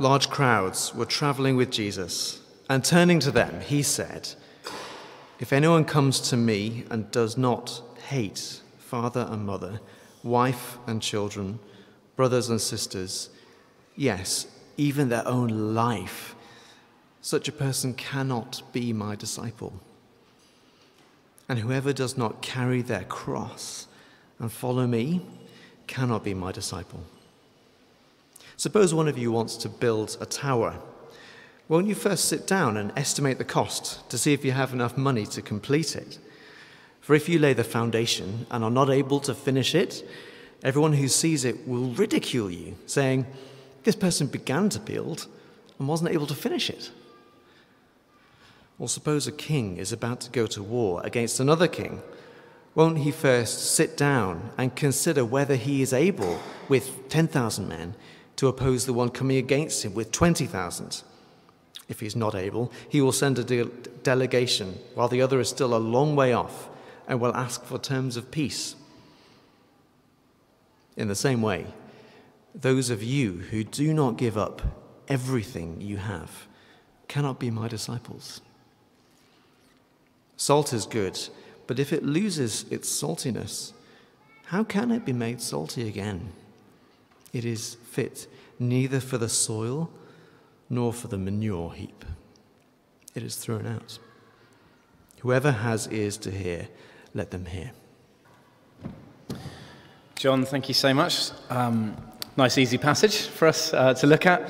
Large crowds were traveling with Jesus, and turning to them, he said, If anyone comes to me and does not hate father and mother, wife and children, brothers and sisters, yes, even their own life, such a person cannot be my disciple. And whoever does not carry their cross and follow me cannot be my disciple. Suppose one of you wants to build a tower. Won't you first sit down and estimate the cost to see if you have enough money to complete it? For if you lay the foundation and are not able to finish it, everyone who sees it will ridicule you, saying, This person began to build and wasn't able to finish it. Or suppose a king is about to go to war against another king. Won't he first sit down and consider whether he is able, with 10,000 men, to oppose the one coming against him with 20,000. If he's not able, he will send a de- delegation while the other is still a long way off and will ask for terms of peace. In the same way, those of you who do not give up everything you have cannot be my disciples. Salt is good, but if it loses its saltiness, how can it be made salty again? It is fit neither for the soil nor for the manure heap. It is thrown out. Whoever has ears to hear, let them hear. John, thank you so much. Um, nice, easy passage for us uh, to look at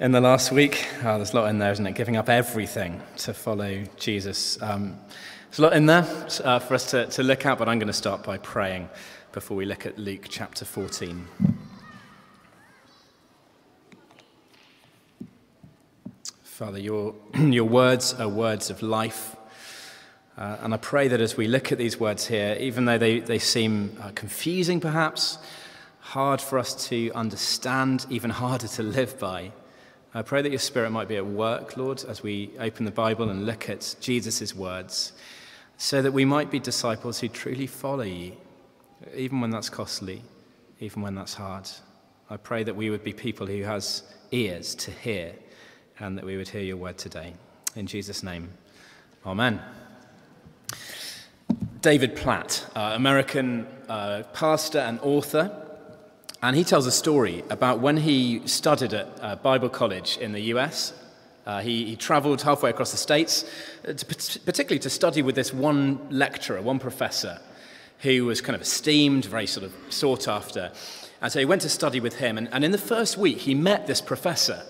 in the last week. Oh, there's a lot in there, isn't it? Giving up everything to follow Jesus. Um, there's a lot in there uh, for us to, to look at, but I'm going to start by praying before we look at Luke chapter 14. Father, your, your words are words of life. Uh, and I pray that as we look at these words here, even though they, they seem uh, confusing perhaps, hard for us to understand, even harder to live by, I pray that your Spirit might be at work, Lord, as we open the Bible and look at Jesus' words, so that we might be disciples who truly follow you, even when that's costly, even when that's hard. I pray that we would be people who has ears to hear and that we would hear your word today. In Jesus' name, amen. David Platt, uh, American uh, pastor and author, and he tells a story about when he studied at uh, Bible college in the US. Uh, he, he traveled halfway across the states, uh, to, particularly to study with this one lecturer, one professor, who was kind of esteemed, very sort of sought after. And so he went to study with him, and, and in the first week, he met this professor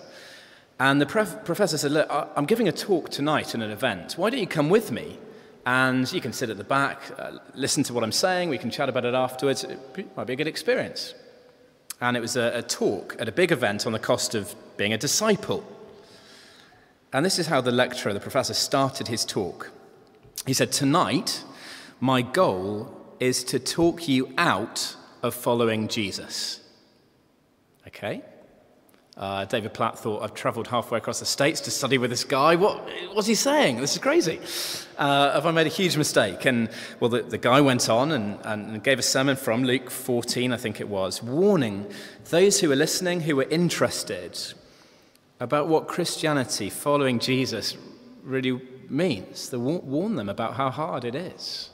and the prof- professor said, Look, I'm giving a talk tonight in an event. Why don't you come with me? And you can sit at the back, uh, listen to what I'm saying. We can chat about it afterwards. It might be a good experience. And it was a, a talk at a big event on the cost of being a disciple. And this is how the lecturer, the professor, started his talk. He said, Tonight, my goal is to talk you out of following Jesus. Okay? Uh, David Platt thought, I've traveled halfway across the States to study with this guy. What, what's he saying? This is crazy. Uh, have I made a huge mistake? And, well, the, the guy went on and, and gave a sermon from Luke 14, I think it was, warning those who were listening, who were interested, about what Christianity, following Jesus, really means. To warn them about how hard it is.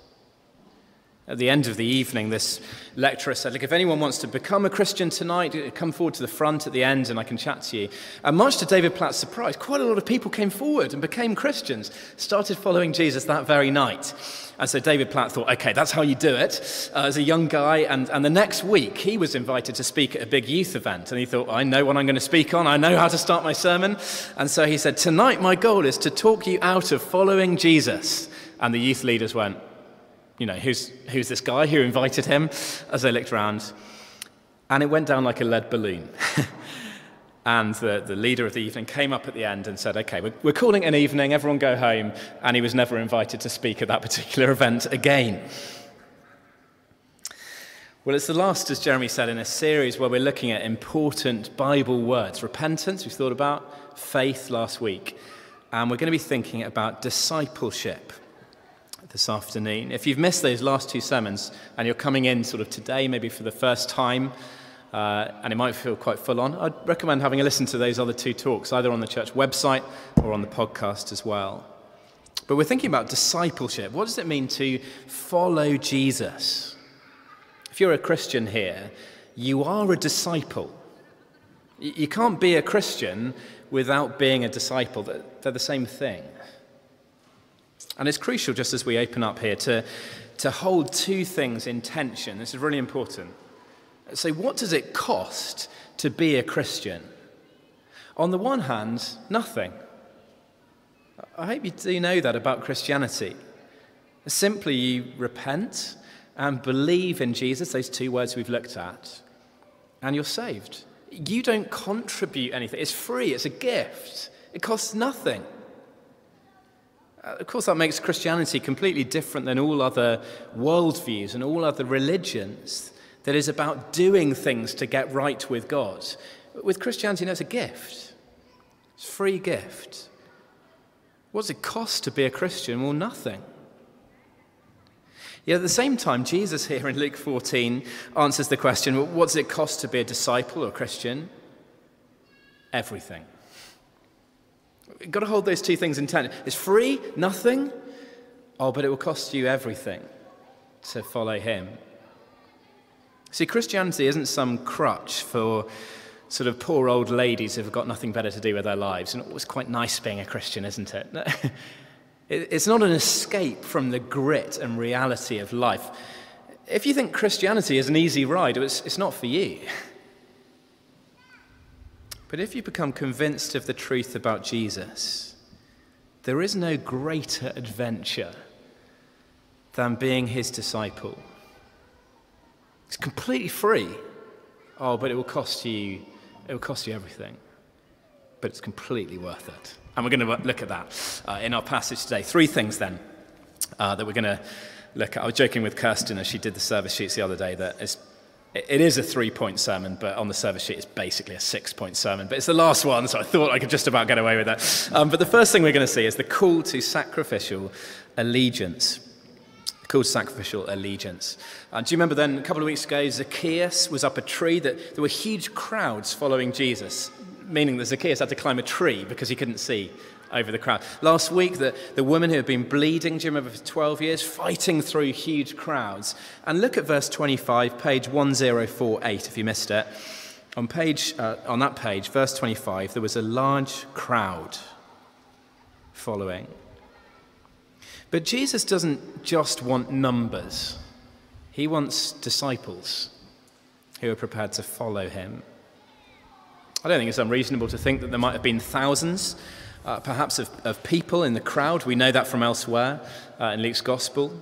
At the end of the evening, this lecturer said, Look, if anyone wants to become a Christian tonight, come forward to the front at the end and I can chat to you. And much to David Platt's surprise, quite a lot of people came forward and became Christians, started following Jesus that very night. And so David Platt thought, okay, that's how you do it uh, as a young guy. And, and the next week, he was invited to speak at a big youth event. And he thought, I know what I'm going to speak on. I know how to start my sermon. And so he said, Tonight, my goal is to talk you out of following Jesus. And the youth leaders went, you know, who's, who's this guy who invited him as they looked around. And it went down like a lead balloon. and the, the leader of the evening came up at the end and said, Okay, we're, we're calling it an evening, everyone go home. And he was never invited to speak at that particular event again. Well, it's the last, as Jeremy said, in a series where we're looking at important Bible words. Repentance, we thought about, faith last week. And we're going to be thinking about discipleship this afternoon. If you've missed those last two sermons and you're coming in sort of today, maybe for the first time, uh, and it might feel quite full on, I'd recommend having a listen to those other two talks, either on the church website or on the podcast as well. But we're thinking about discipleship. What does it mean to follow Jesus? If you're a Christian here, you are a disciple. You can't be a Christian without being a disciple, they're the same thing. And it's crucial, just as we open up here, to, to hold two things in tension. This is really important. So, what does it cost to be a Christian? On the one hand, nothing. I hope you do know that about Christianity. Simply, you repent and believe in Jesus, those two words we've looked at, and you're saved. You don't contribute anything. It's free, it's a gift, it costs nothing. Uh, of course, that makes Christianity completely different than all other worldviews and all other religions that is about doing things to get right with God. With Christianity, no, it's a gift. It's a free gift. What's it cost to be a Christian? Well, nothing. Yet at the same time, Jesus here in Luke 14 answers the question what does it cost to be a disciple or Christian? Everything. You've got to hold those two things in tension. It's free, nothing. Oh, but it will cost you everything to follow him. See, Christianity isn't some crutch for sort of poor old ladies who've got nothing better to do with their lives. And it's quite nice being a Christian, isn't it? it's not an escape from the grit and reality of life. If you think Christianity is an easy ride, it's, it's not for you. But if you become convinced of the truth about Jesus, there is no greater adventure than being his disciple. It's completely free. Oh, but it will cost you, it will cost you everything. But it's completely worth it. And we're going to look at that uh, in our passage today. Three things then uh, that we're going to look at. I was joking with Kirsten as she did the service sheets the other day that it's, it is a three point sermon, but on the service sheet it's basically a six point sermon. But it's the last one, so I thought I could just about get away with that. Um, but the first thing we're going to see is the call to sacrificial allegiance called sacrificial allegiance. Uh, do you remember then, a couple of weeks ago, Zacchaeus was up a tree, that there were huge crowds following Jesus, meaning that Zacchaeus had to climb a tree because he couldn't see over the crowd. Last week, the, the woman who had been bleeding, do you remember, for 12 years, fighting through huge crowds. And look at verse 25, page 1048, if you missed it. On, page, uh, on that page, verse 25, there was a large crowd following. But Jesus doesn't just want numbers, he wants disciples who are prepared to follow him. I don't think it's unreasonable to think that there might have been thousands, uh, perhaps, of, of, people in the crowd. We know that from elsewhere uh, in Luke's gospel.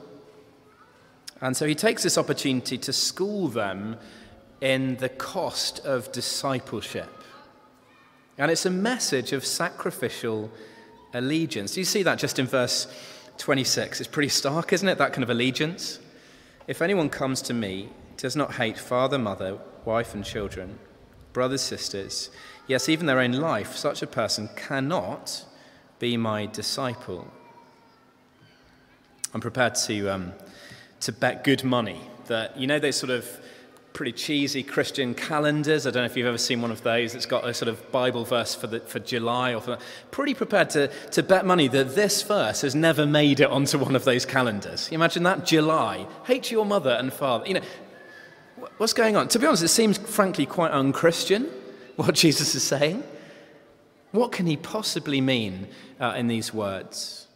And so he takes this opportunity to school them in the cost of discipleship. And it's a message of sacrificial allegiance. Do you see that just in verse 26. It's pretty stark, isn't it? That kind of allegiance. If anyone comes to me, does not hate father, mother, wife, and children, brothers, sisters, yes, even their own life, such a person cannot be my disciple. I'm prepared to, um, to bet good money that, you know, those sort of pretty cheesy Christian calendars. I don't know if you've ever seen one of those. It's got a sort of Bible verse for, the, for July or for, pretty prepared to, to bet money that this verse has never made it onto one of those calendars. You imagine that? July. Hate your mother and father. You know, what's going on? To be honest, it seems frankly quite unchristian what Jesus is saying. What can he possibly mean uh, in these words?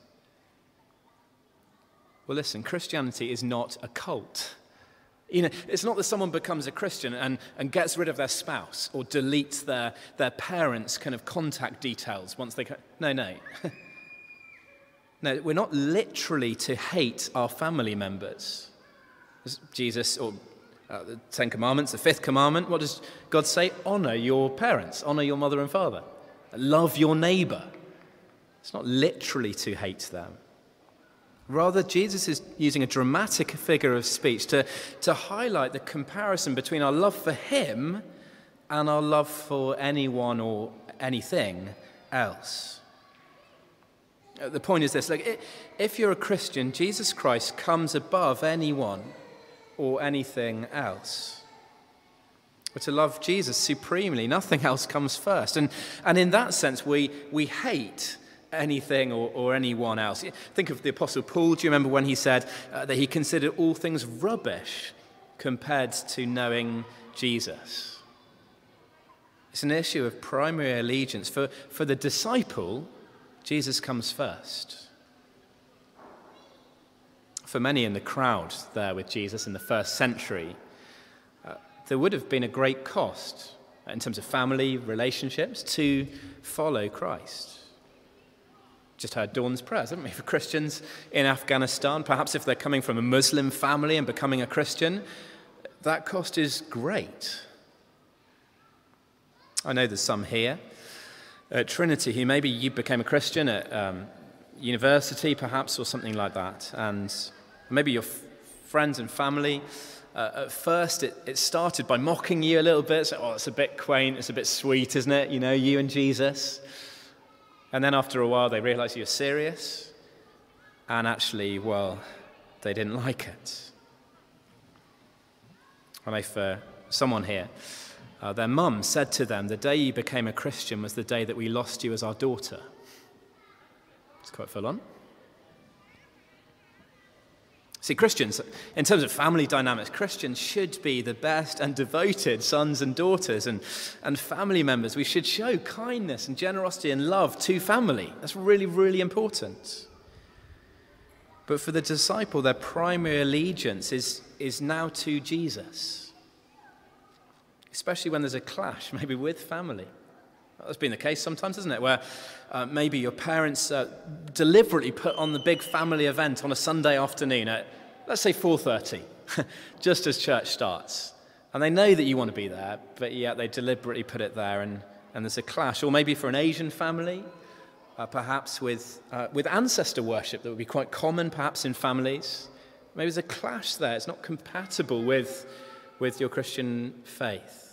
Well, listen, Christianity is not a cult. You know, it's not that someone becomes a Christian and, and gets rid of their spouse or deletes their, their parents' kind of contact details once they. No, no. no, we're not literally to hate our family members. Jesus, or uh, the Ten Commandments, the fifth commandment, what does God say? Honor your parents, honor your mother and father, love your neighbor. It's not literally to hate them. Rather, Jesus is using a dramatic figure of speech to, to highlight the comparison between our love for Him and our love for anyone or anything else. Uh, the point is this like, if you're a Christian, Jesus Christ comes above anyone or anything else. We're to love Jesus supremely. Nothing else comes first. And, and in that sense, we, we hate anything or, or anyone else. Think of the Apostle Paul. Do you remember when he said uh, that he considered all things rubbish compared to knowing Jesus? It's an issue of primary allegiance. For, for the disciple, Jesus comes first. For many in the crowd there with Jesus in the first century, uh, there would have been a great cost in terms of family relationships to follow Christ just heard Dawn's prayers, haven't we, for Christians in Afghanistan. Perhaps if they're coming from a Muslim family and becoming a Christian, that cost is great. I know there's some here at Trinity who maybe you became a Christian at um, university, perhaps, or something like that. And maybe your f- friends and family. Uh, at first, it, it started by mocking you a little bit. So, oh, it's a bit quaint, it's a bit sweet, isn't it? You know, you and Jesus. And then after a while, they realized you're serious. And actually, well, they didn't like it. I know for someone here, uh, their mum said to them, The day you became a Christian was the day that we lost you as our daughter. It's quite full on. See, Christians, in terms of family dynamics, Christians should be the best and devoted sons and daughters and, and family members. We should show kindness and generosity and love to family. That's really, really important. But for the disciple, their primary allegiance is, is now to Jesus, especially when there's a clash, maybe with family. That's been the case sometimes, isn't it? Where uh, maybe your parents uh, deliberately put on the big family event on a Sunday afternoon at, let's say, 4.30, just as church starts. And they know that you want to be there, but yet they deliberately put it there and, and there's a clash. Or maybe for an Asian family, uh, perhaps with, uh, with ancestor worship that would be quite common perhaps in families. Maybe there's a clash there. It's not compatible with, with your Christian faith.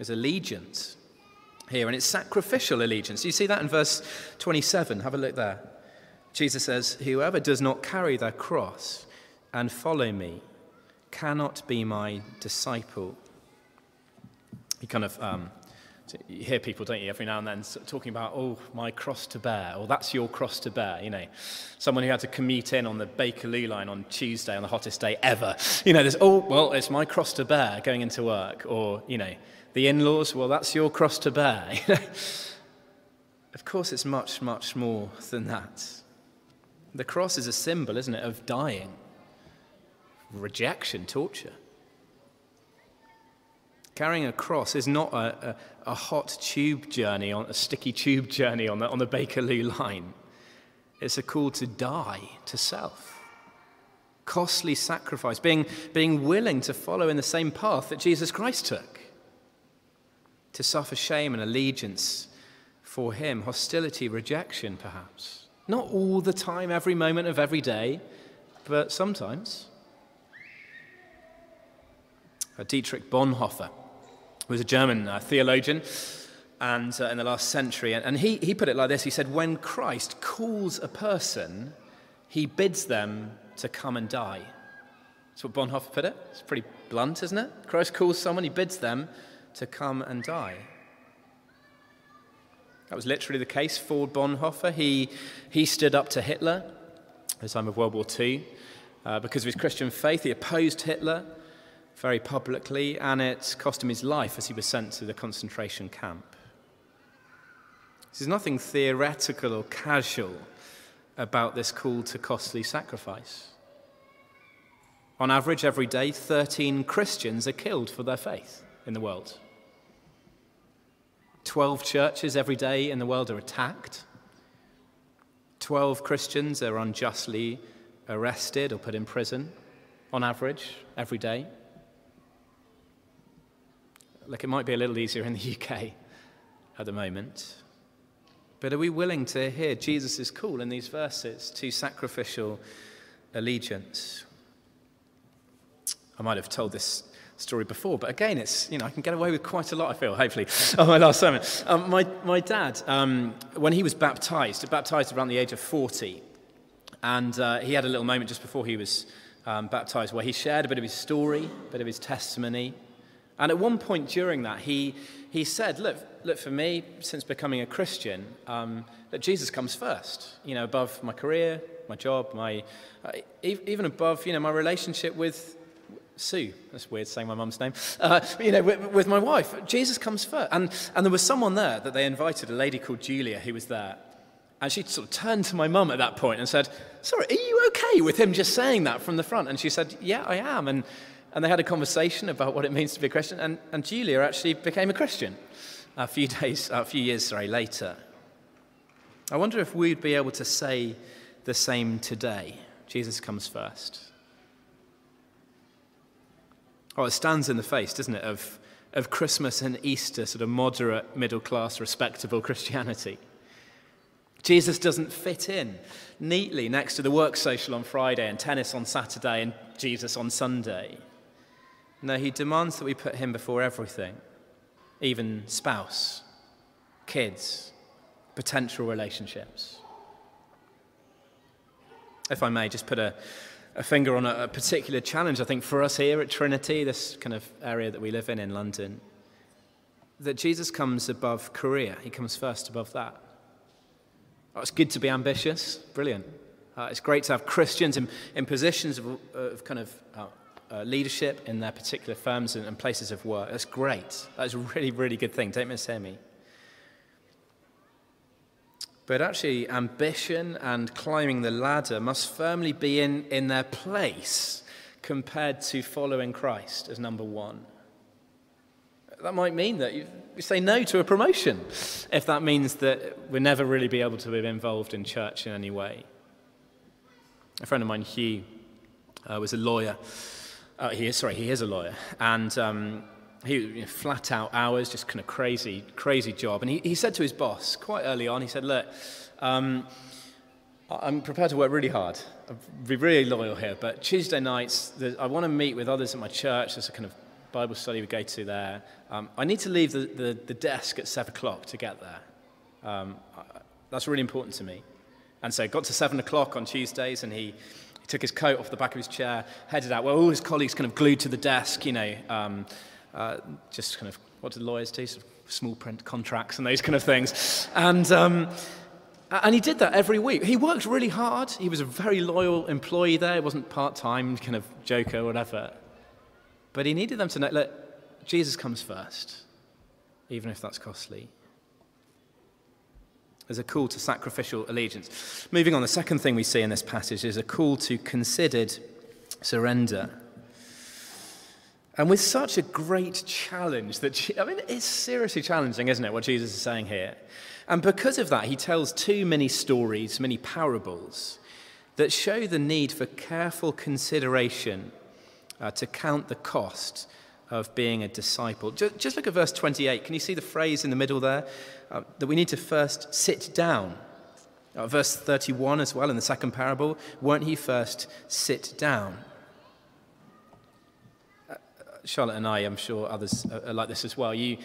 There's allegiance here, and it's sacrificial allegiance. You see that in verse 27. Have a look there. Jesus says, Whoever does not carry their cross and follow me cannot be my disciple. You kind of um, you hear people, don't you, every now and then talking about, oh, my cross to bear, or that's your cross to bear. You know, someone who had to commute in on the Bakerloo line on Tuesday on the hottest day ever. You know, there's, oh, well, it's my cross to bear going into work, or, you know, the in laws, well, that's your cross to bear. of course, it's much, much more than that. The cross is a symbol, isn't it, of dying, rejection, torture. Carrying a cross is not a, a, a, hot tube journey, on a sticky tube journey on the, on the Bakerloo line. It's a call to die to self. Costly sacrifice, being, being willing to follow in the same path that Jesus Christ took to suffer shame and allegiance for him, hostility, rejection, perhaps. Not all the time, every moment of every day, but sometimes. Uh, Dietrich Bonhoeffer was a German uh, theologian and uh, in the last century, and, and he, he put it like this He said, When Christ calls a person, he bids them to come and die. That's what Bonhoeffer put it. It's pretty blunt, isn't it? Christ calls someone, he bids them to come and die. That was literally the case for Bonhoeffer. He, he stood up to Hitler at the time of World War II. Uh, because of his Christian faith, he opposed Hitler very publicly, and it cost him his life as he was sent to the concentration camp. There's nothing theoretical or casual about this call to costly sacrifice. On average, every day, 13 Christians are killed for their faith in the world. 12 churches every day in the world are attacked. 12 Christians are unjustly arrested or put in prison, on average, every day. Look, it might be a little easier in the UK at the moment. But are we willing to hear Jesus' call in these verses to sacrificial allegiance? I might have told this story before, but again, it's, you know, I can get away with quite a lot, I feel, hopefully, on my last sermon. Um, my, my dad, um, when he was baptized, baptized around the age of 40, and uh, he had a little moment just before he was um, baptized, where he shared a bit of his story, a bit of his testimony. And at one point during that, he, he said, look, look, for me, since becoming a Christian, um, that Jesus comes first, you know, above my career, my job, my, uh, even above, you know, my relationship with Sue. That's weird saying my mum's name. Uh, you know, with, with, my wife, Jesus comes first. And, and there was someone there that they invited, a lady called Julia, who was there. And she sort of turned to my mum at that point and said, Sorry, are you okay with him just saying that from the front? And she said, Yeah, I am. And, and they had a conversation about what it means to be a Christian. And, and Julia actually became a Christian a few days, a few years sorry, later. I wonder if we'd be able to say the same today. Jesus comes first. Oh, it stands in the face, doesn't it, of, of Christmas and Easter, sort of moderate, middle class, respectable Christianity. Jesus doesn't fit in neatly next to the work social on Friday and tennis on Saturday and Jesus on Sunday. No, he demands that we put him before everything, even spouse, kids, potential relationships. If I may, just put a, a finger on a, a particular challenge, I think, for us here at Trinity, this kind of area that we live in in London, that Jesus comes above career. He comes first above that. Oh, it's good to be ambitious, brilliant. Uh, it's great to have Christians in, in positions of, of kind of uh, uh, leadership in their particular firms and, and, places of work. That's great. That's a really, really good thing. Don't mishear me. But actually, ambition and climbing the ladder must firmly be in, in their place compared to following Christ as number one. That might mean that you, say no to a promotion if that means that we'll never really be able to be involved in church in any way. A friend of mine, Hugh, uh, was a lawyer. Uh, he is, sorry, he is a lawyer. And um, he you know, flat out hours, just kind of crazy, crazy job. And he, he said to his boss quite early on, he said, Look, um, I'm prepared to work really hard. I'll be really loyal here. But Tuesday nights, I want to meet with others at my church. There's a kind of Bible study we go to there. Um, I need to leave the, the, the, desk at 7 o'clock to get there. Um, that's really important to me. And so got to 7 o'clock on Tuesdays, and he, he, took his coat off the back of his chair, headed out. Well, all his colleagues kind of glued to the desk, you know, um, uh, just kind of, what do lawyers do? Sort of small print contracts and those kind of things. And, um, and he did that every week. He worked really hard. He was a very loyal employee there. It wasn't part time, kind of joker or whatever. But he needed them to know that Jesus comes first, even if that's costly. There's a call to sacrificial allegiance. Moving on, the second thing we see in this passage is a call to considered surrender. And with such a great challenge that, I mean, it's seriously challenging, isn't it, what Jesus is saying here? And because of that, he tells too many stories, many parables, that show the need for careful consideration uh, to count the cost of being a disciple. Just, just, look at verse 28. Can you see the phrase in the middle there? Uh, that we need to first sit down. Uh, verse 31 as well in the second parable. Won't he first sit down? Charlotte and I, I'm sure others are like this as well. You,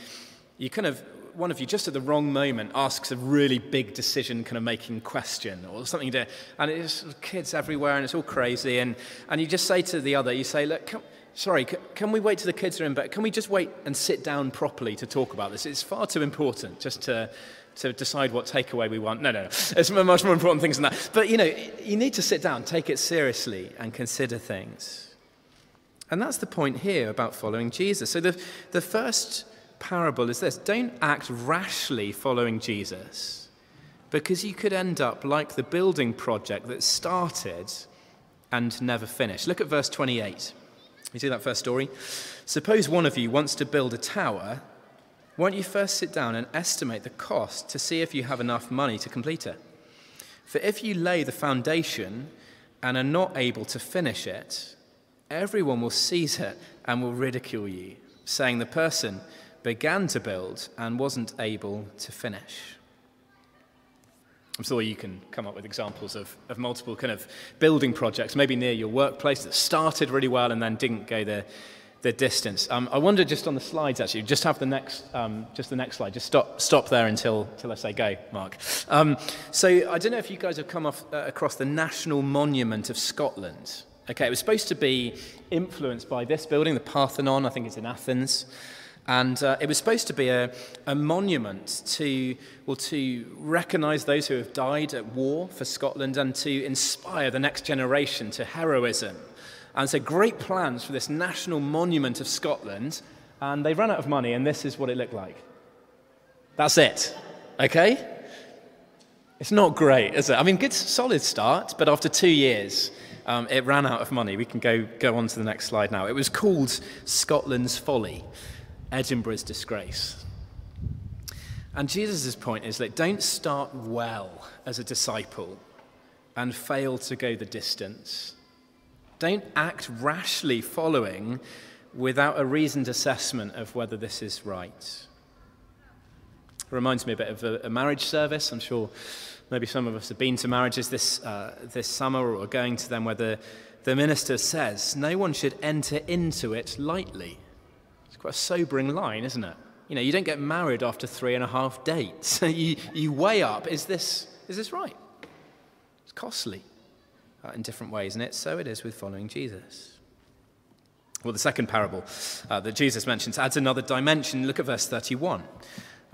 you kind of one of you just at the wrong moment asks a really big decision kind of making question or something to, and it's kids everywhere and it's all crazy. And, and you just say to the other you say look sorry can we wait till the kids are in bed? Can we just wait and sit down properly to talk about this? It's far too important just to to decide what takeaway we want. No no no. It's much more important things than that. But you know you need to sit down take it seriously and consider things and that's the point here about following jesus so the, the first parable is this don't act rashly following Jesus because you could end up like the building project that started and never finished. Look at verse 28. You see that first story? Suppose one of you wants to build a tower. Won't you first sit down and estimate the cost to see if you have enough money to complete it? For if you lay the foundation and are not able to finish it, everyone will seize it and will ridicule you, saying, The person began to build and wasn't able to finish. I'm sure you can come up with examples of, of multiple kind of building projects, maybe near your workplace, that started really well and then didn't go the, the distance. Um, I wonder just on the slides, actually, just have the next, um, just the next slide. Just stop, stop there until, until I say go, Mark. Um, so I don't know if you guys have come off, uh, across the National Monument of Scotland. Okay, it was supposed to be influenced by this building, the Parthenon, I think it's in Athens. And uh, it was supposed to be a, a monument to, well, to recognize those who have died at war for Scotland and to inspire the next generation to heroism. And so, great plans for this national monument of Scotland. And they ran out of money, and this is what it looked like. That's it. Okay? It's not great, is it? I mean, good, solid start, but after two years, um, it ran out of money. We can go, go on to the next slide now. It was called Scotland's Folly. Edinburgh's disgrace. And Jesus' point is that don't start well as a disciple and fail to go the distance. Don't act rashly following without a reasoned assessment of whether this is right. It reminds me a bit of a, a marriage service. I'm sure maybe some of us have been to marriages this, uh, this summer or are going to them where the, the minister says no one should enter into it lightly. It's quite a sobering line, isn't it? You know, you don't get married after three and a half dates. you, you weigh up, is this, is this right? It's costly uh, in different ways, and it, so it is with following Jesus. Well, the second parable uh, that Jesus mentions adds another dimension. Look at verse 31.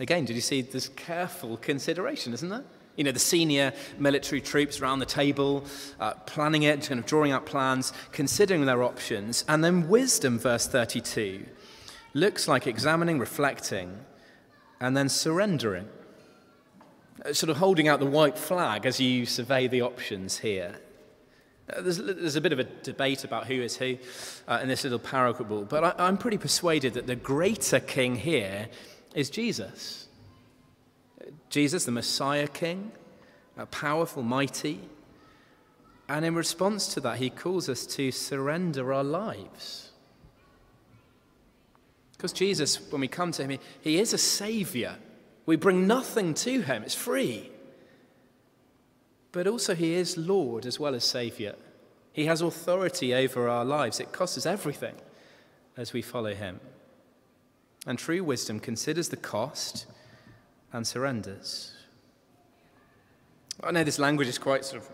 Again, did you see this careful consideration, isn't there? You know, the senior military troops around the table, uh, planning it, kind of drawing out plans, considering their options. And then wisdom, verse 32, looks like examining, reflecting, and then surrendering. Uh, sort of holding out the white flag as you survey the options here. Uh, there's, there's, a bit of a debate about who is who uh, in this little parable, but I, I'm pretty persuaded that the greater king here is Jesus. Jesus, the Messiah King, a powerful, mighty. And in response to that, he calls us to surrender our lives. Because Jesus, when we come to him, he is a savior. We bring nothing to him, it's free. But also, he is Lord as well as savior. He has authority over our lives. It costs us everything as we follow him. And true wisdom considers the cost and surrenders. I know this language is quite sort of,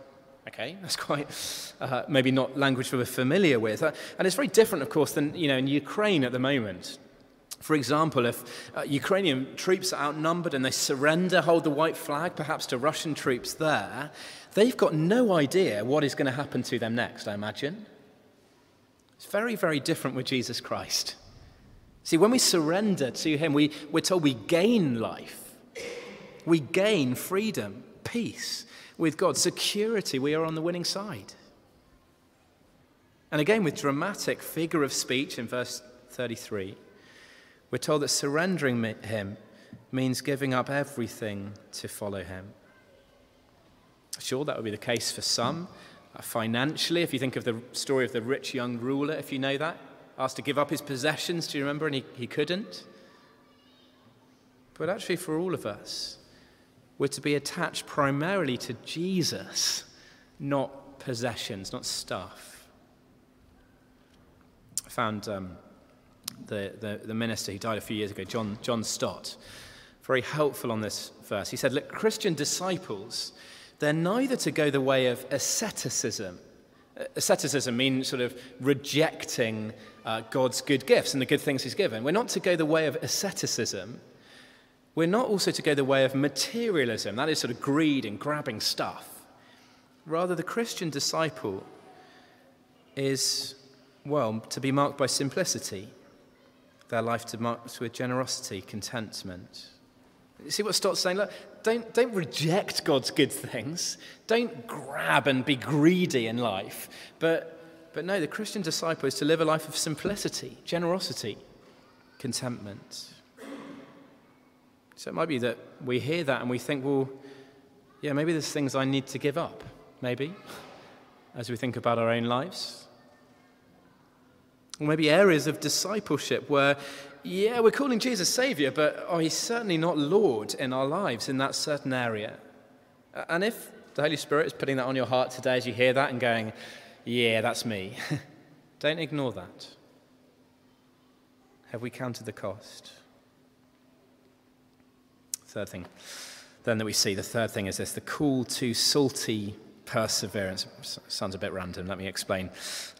okay, that's quite uh, maybe not language we're familiar with. Uh, and it's very different, of course, than, you know, in Ukraine at the moment. For example, if uh, Ukrainian troops are outnumbered and they surrender, hold the white flag, perhaps to Russian troops there, they've got no idea what is going to happen to them next, I imagine. It's very, very different with Jesus Christ. See, when we surrender to Him, we, we're told we gain life we gain freedom, peace with God, security. We are on the winning side. And again, with dramatic figure of speech in verse 33, we're told that surrendering Him means giving up everything to follow Him. Sure, that would be the case for some. Uh, financially, if you think of the story of the rich young ruler, if you know that, asked to give up his possessions, do you remember? And he, he couldn't. But actually, for all of us, we're to be attached primarily to Jesus, not possessions, not stuff. I found um, the, the, the, minister who died a few years ago, John, John Stott, very helpful on this verse. He said, Look, Christian disciples, they're neither to go the way of asceticism. Asceticism means sort of rejecting uh, God's good gifts and the good things He's given. We're not to go the way of asceticism we're not also to go the way of materialism, that is sort of greed and grabbing stuff. Rather, the Christian disciple is, well, to be marked by simplicity, their life to marked with generosity, contentment. You see what Stott's saying? Look, don't, don't reject God's good things. Don't grab and be greedy in life. But, but no, the Christian disciple is to live a life of simplicity, generosity, contentment. So it might be that we hear that and we think, well, yeah, maybe there's things I need to give up, maybe, as we think about our own lives. Or maybe areas of discipleship where, yeah, we're calling Jesus Savior, but oh, He's certainly not Lord in our lives in that certain area. And if the Holy Spirit is putting that on your heart today as you hear that and going, yeah, that's me, don't ignore that. Have we counted the cost? Third thing, then that we see, the third thing is this the call to salty perseverance. Sounds a bit random, let me explain.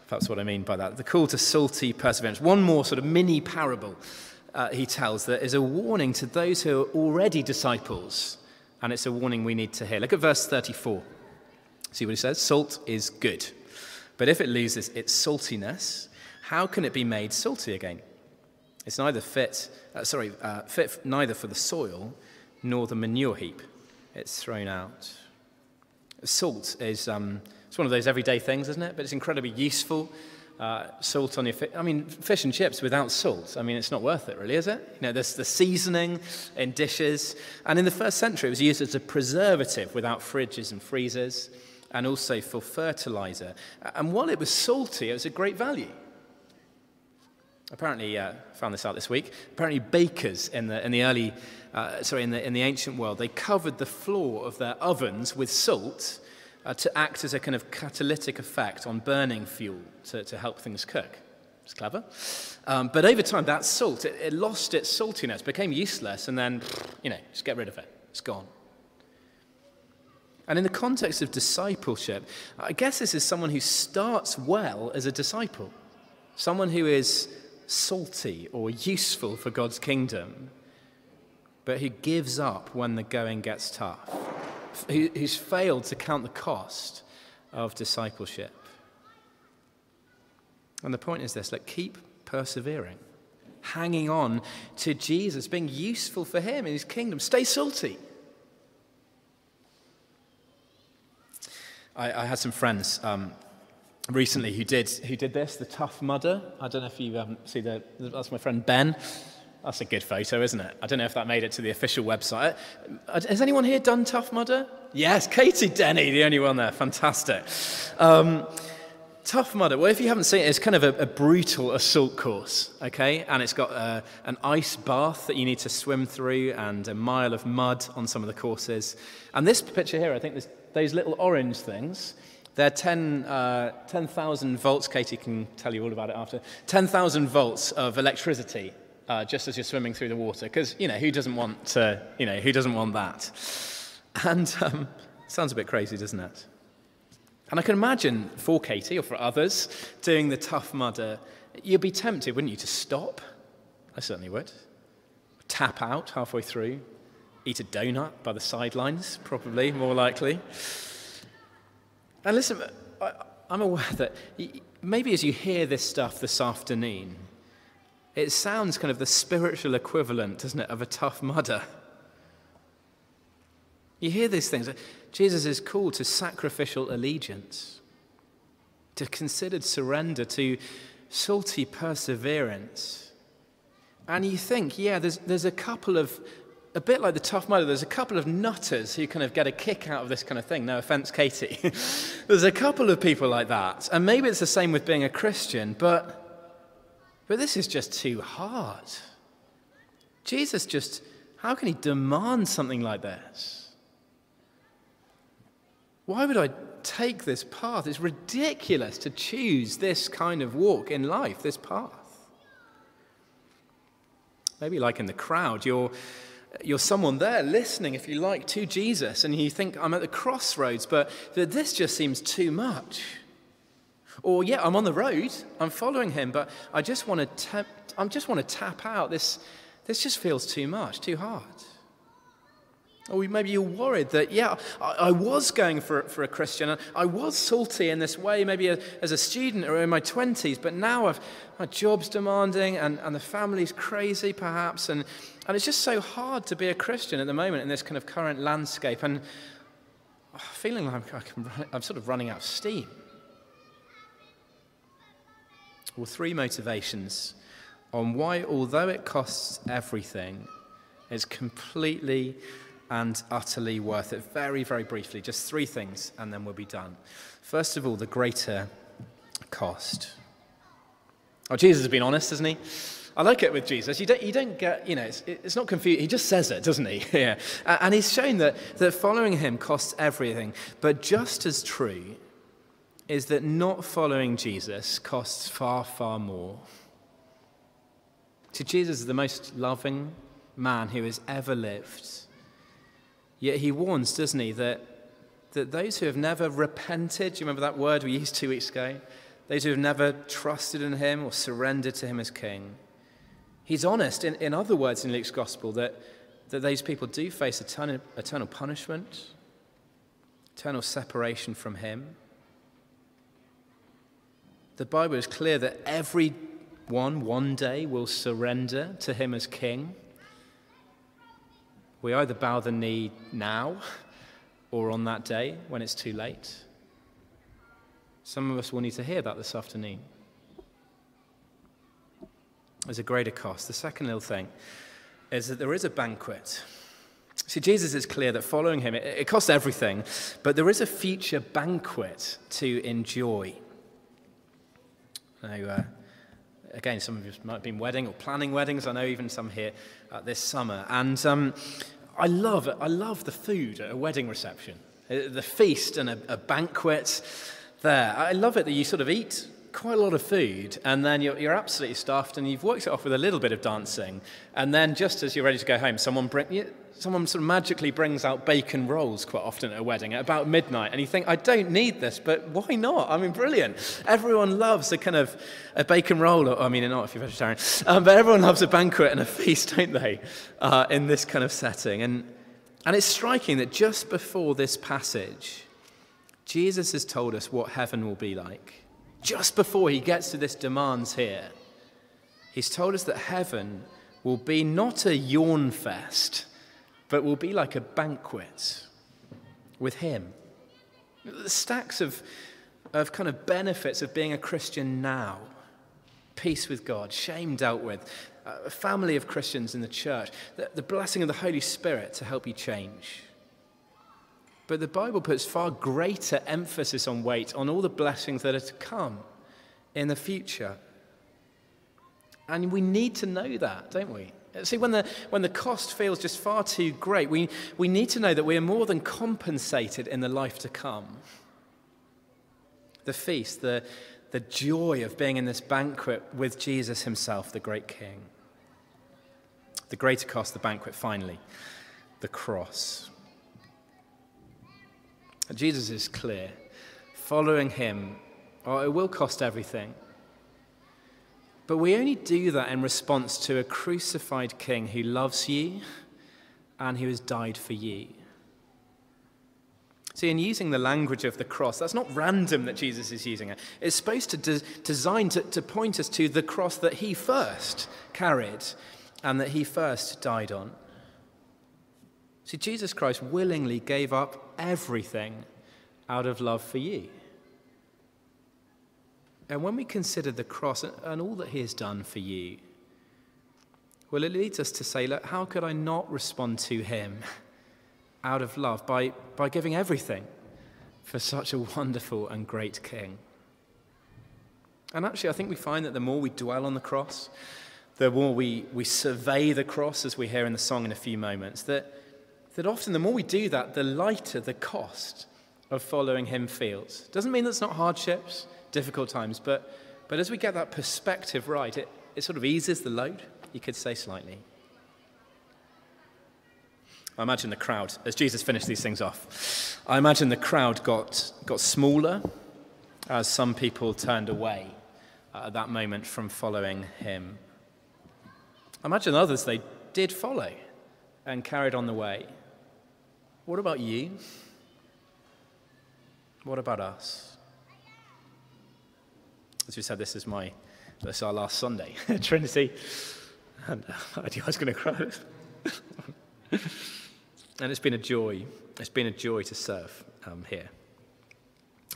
That's what I mean by that. The call to salty perseverance. One more sort of mini parable uh, he tells that is a warning to those who are already disciples, and it's a warning we need to hear. Look at verse 34. See what he says? Salt is good, but if it loses its saltiness, how can it be made salty again? It's neither fit, uh, sorry, uh, fit neither for the soil nor the manure heap. It's thrown out. Salt is um, it's one of those everyday things, isn't it? But it's incredibly useful. Uh, salt on your fish. I mean, fish and chips without salt. I mean, it's not worth it, really, is it? You know, there's the seasoning in dishes. And in the first century, it was used as a preservative without fridges and freezers, and also for fertilizer. And while it was salty, it was a great value. Apparently, uh, found this out this week. Apparently, bakers in the, in the early, uh, sorry, in the, in the ancient world, they covered the floor of their ovens with salt uh, to act as a kind of catalytic effect on burning fuel to, to help things cook. It's clever. Um, but over time, that salt, it, it lost its saltiness, became useless, and then, you know, just get rid of it. It's gone. And in the context of discipleship, I guess this is someone who starts well as a disciple, someone who is salty or useful for God's kingdom, but who gives up when the going gets tough who's failed to count the cost of discipleship. And the point is this like, keep persevering, hanging on to Jesus, being useful for Him in His kingdom. Stay salty. I, I had some friends um, recently who did, who did this, the Tough Mudder. I don't know if you um, see the, that's my friend Ben. That's a good photo, isn't it? I don't know if that made it to the official website. Uh, has anyone here done Tough Mudder? Yes, Katie Denny, the only one there. Fantastic. Um, Tough Mudder, well, if you haven't seen it, it's kind of a, a brutal assault course, okay? And it's got uh, an ice bath that you need to swim through and a mile of mud on some of the courses. And this picture here, I think this, those little orange things, they're 10,000 uh, 10, volts. Katie can tell you all about it after. 10,000 volts of electricity uh, just as you're swimming through the water, because you know who doesn't want to, you know who doesn't want that? And um, sounds a bit crazy, doesn't it? And I can imagine for Katie or for others doing the tough mudder, you'd be tempted, wouldn't you, to stop? I certainly would. Tap out halfway through, eat a donut by the sidelines, probably more likely. And listen, I, I'm aware that maybe as you hear this stuff this afternoon, it sounds kind of the spiritual equivalent, doesn't it, of a tough mudder. You hear these things. Jesus is called to sacrificial allegiance, to considered surrender, to salty perseverance. And you think, yeah, there's, there's a couple of, a bit like the tough mudder, there's a couple of nutters who kind of get a kick out of this kind of thing. No offense, Katie. there's a couple of people like that. And maybe it's the same with being a Christian, but but this is just too hard. Jesus just, how can he demand something like this? Why would I take this path? It's ridiculous to choose this kind of walk in life, this path. Maybe like in the crowd, you're, you're someone there listening, if you like, to Jesus, and you think, I'm at the crossroads, but this just seems too much. Or, yeah, I'm on the road, I'm following him, but I just want to tap, I just want to tap out. This, this just feels too much, too hard. Oh, or maybe you're worried that, yeah, I, I was going for, for a Christian. I was salty in this way, maybe a, as a student or in my 20s, but now I've, my job's demanding and, and the family's crazy, perhaps. And, and it's just so hard to be a Christian at the moment in this kind of current landscape. And I'm feeling like I'm, I'm sort of running out of steam. Well, three motivations on why, although it costs everything, it's completely and utterly worth it. Very, very briefly, just three things, and then we'll be done. First of all, the greater cost. Oh, Jesus has been honest, hasn't he? I like it with Jesus. You don't, you don't get, you know, it's, it's not confused. He just says it, doesn't he? yeah. And he's shown that, that following him costs everything. But just as true is that not following Jesus costs far, far more. See, Jesus the most loving man who has ever lived. Yet he warns, doesn't he, that, that those who have never repented, do you remember that word we used two weeks ago? Those who have never trusted in him or surrendered to him as king. He's honest, in, in other words, in Luke's gospel, that, that those people do face eternal, eternal punishment, eternal separation from him. The Bible is clear that everyone one day will surrender to him as king. We either bow the knee now or on that day when it's too late. Some of us will need to hear that this afternoon. There's a greater cost. The second little thing is that there is a banquet. See, Jesus is clear that following him, it, it costs everything, but there is a future banquet to enjoy. Now, uh, again, some of you might have been wedding or planning weddings. I know even some here uh, this summer. And um, I love. I love the food at a wedding reception, uh, the feast and a, a banquet there. I love it that you sort of eat quite a lot of food, and then you're, you're, absolutely stuffed, and you've worked it off with a little bit of dancing, and then just as you're ready to go home, someone bring, someone sort of magically brings out bacon rolls quite often at a wedding at about midnight, and you think, I don't need this, but why not? I mean, brilliant. Everyone loves a kind of a bacon roll, or, I mean, not if you're vegetarian, um, but everyone loves a banquet and a feast, don't they, uh, in this kind of setting. And, and it's striking that just before this passage, Jesus has told us what heaven will be like. Just before he gets to this demands here, he's told us that heaven will be not a yawn fest but will be like a banquet with Him. The stacks of, of kind of benefits of being a Christian now peace with God, shame dealt with, a family of Christians in the church, the, the blessing of the Holy Spirit to help you change. But the Bible puts far greater emphasis on weight on all the blessings that are to come in the future. And we need to know that, don't we? See, when the, when the cost feels just far too great, we, we need to know that we are more than compensated in the life to come. The feast, the, the joy of being in this banquet with Jesus himself, the great King. The greater cost, the banquet, finally, the cross. Jesus is clear. Following him, it will cost everything. But we only do that in response to a crucified king who loves you and who has died for you. See, in using the language of the cross, that's not random that Jesus is using it. It's supposed to de- design to, to point us to the cross that he first carried and that he first died on. See, Jesus Christ willingly gave up everything out of love for you. And when we consider the cross and all that he has done for you, well, it leads us to say, look, how could I not respond to him out of love by, by giving everything for such a wonderful and great king? And actually, I think we find that the more we dwell on the cross, the more we, we survey the cross, as we hear in the song in a few moments, that, that often the more we do that, the lighter the cost of following him feels. Doesn't mean there's not hardships difficult times. But, but as we get that perspective right, it, it sort of eases the load, you could say slightly. I imagine the crowd, as Jesus finished these things off, I imagine the crowd got, got smaller as some people turned away uh, at that moment from following him. I imagine others they did follow and carried on the way. What about you? What about us? As we said, this is my this is our last Sunday at Trinity, and uh, I was going to cry. and it's been a joy. It's been a joy to serve um, here.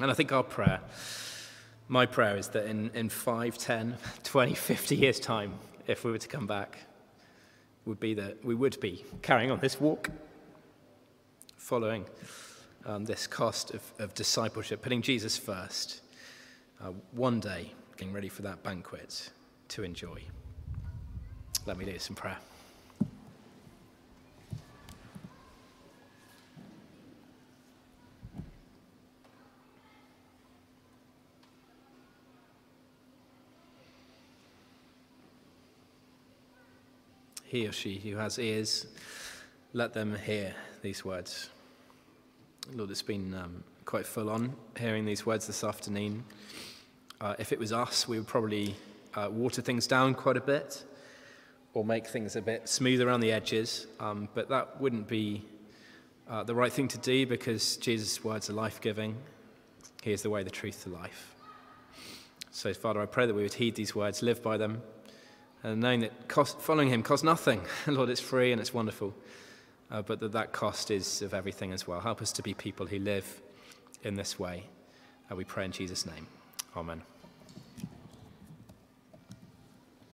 And I think our prayer, my prayer is that in, in 5, 10, 20, 50 years' time, if we were to come back, would be that we would be carrying on this walk, following um, this cost of, of discipleship, putting Jesus first uh, one day getting ready for that banquet to enjoy. Let me do some prayer. he or she who has ears, let them hear these words. Lord, it's been um, quite full on hearing these words this afternoon. Uh, if it was us, we would probably uh, water things down quite a bit or make things a bit smooth around the edges, um, but that wouldn't be uh, the right thing to do because Jesus' words are life giving. He is the way, the truth, the life. So, Father, I pray that we would heed these words, live by them, and knowing that cost, following him costs nothing. Lord, it's free and it's wonderful, uh, but that that cost is of everything as well. Help us to be people who live in this way. Uh, we pray in Jesus' name. Amen.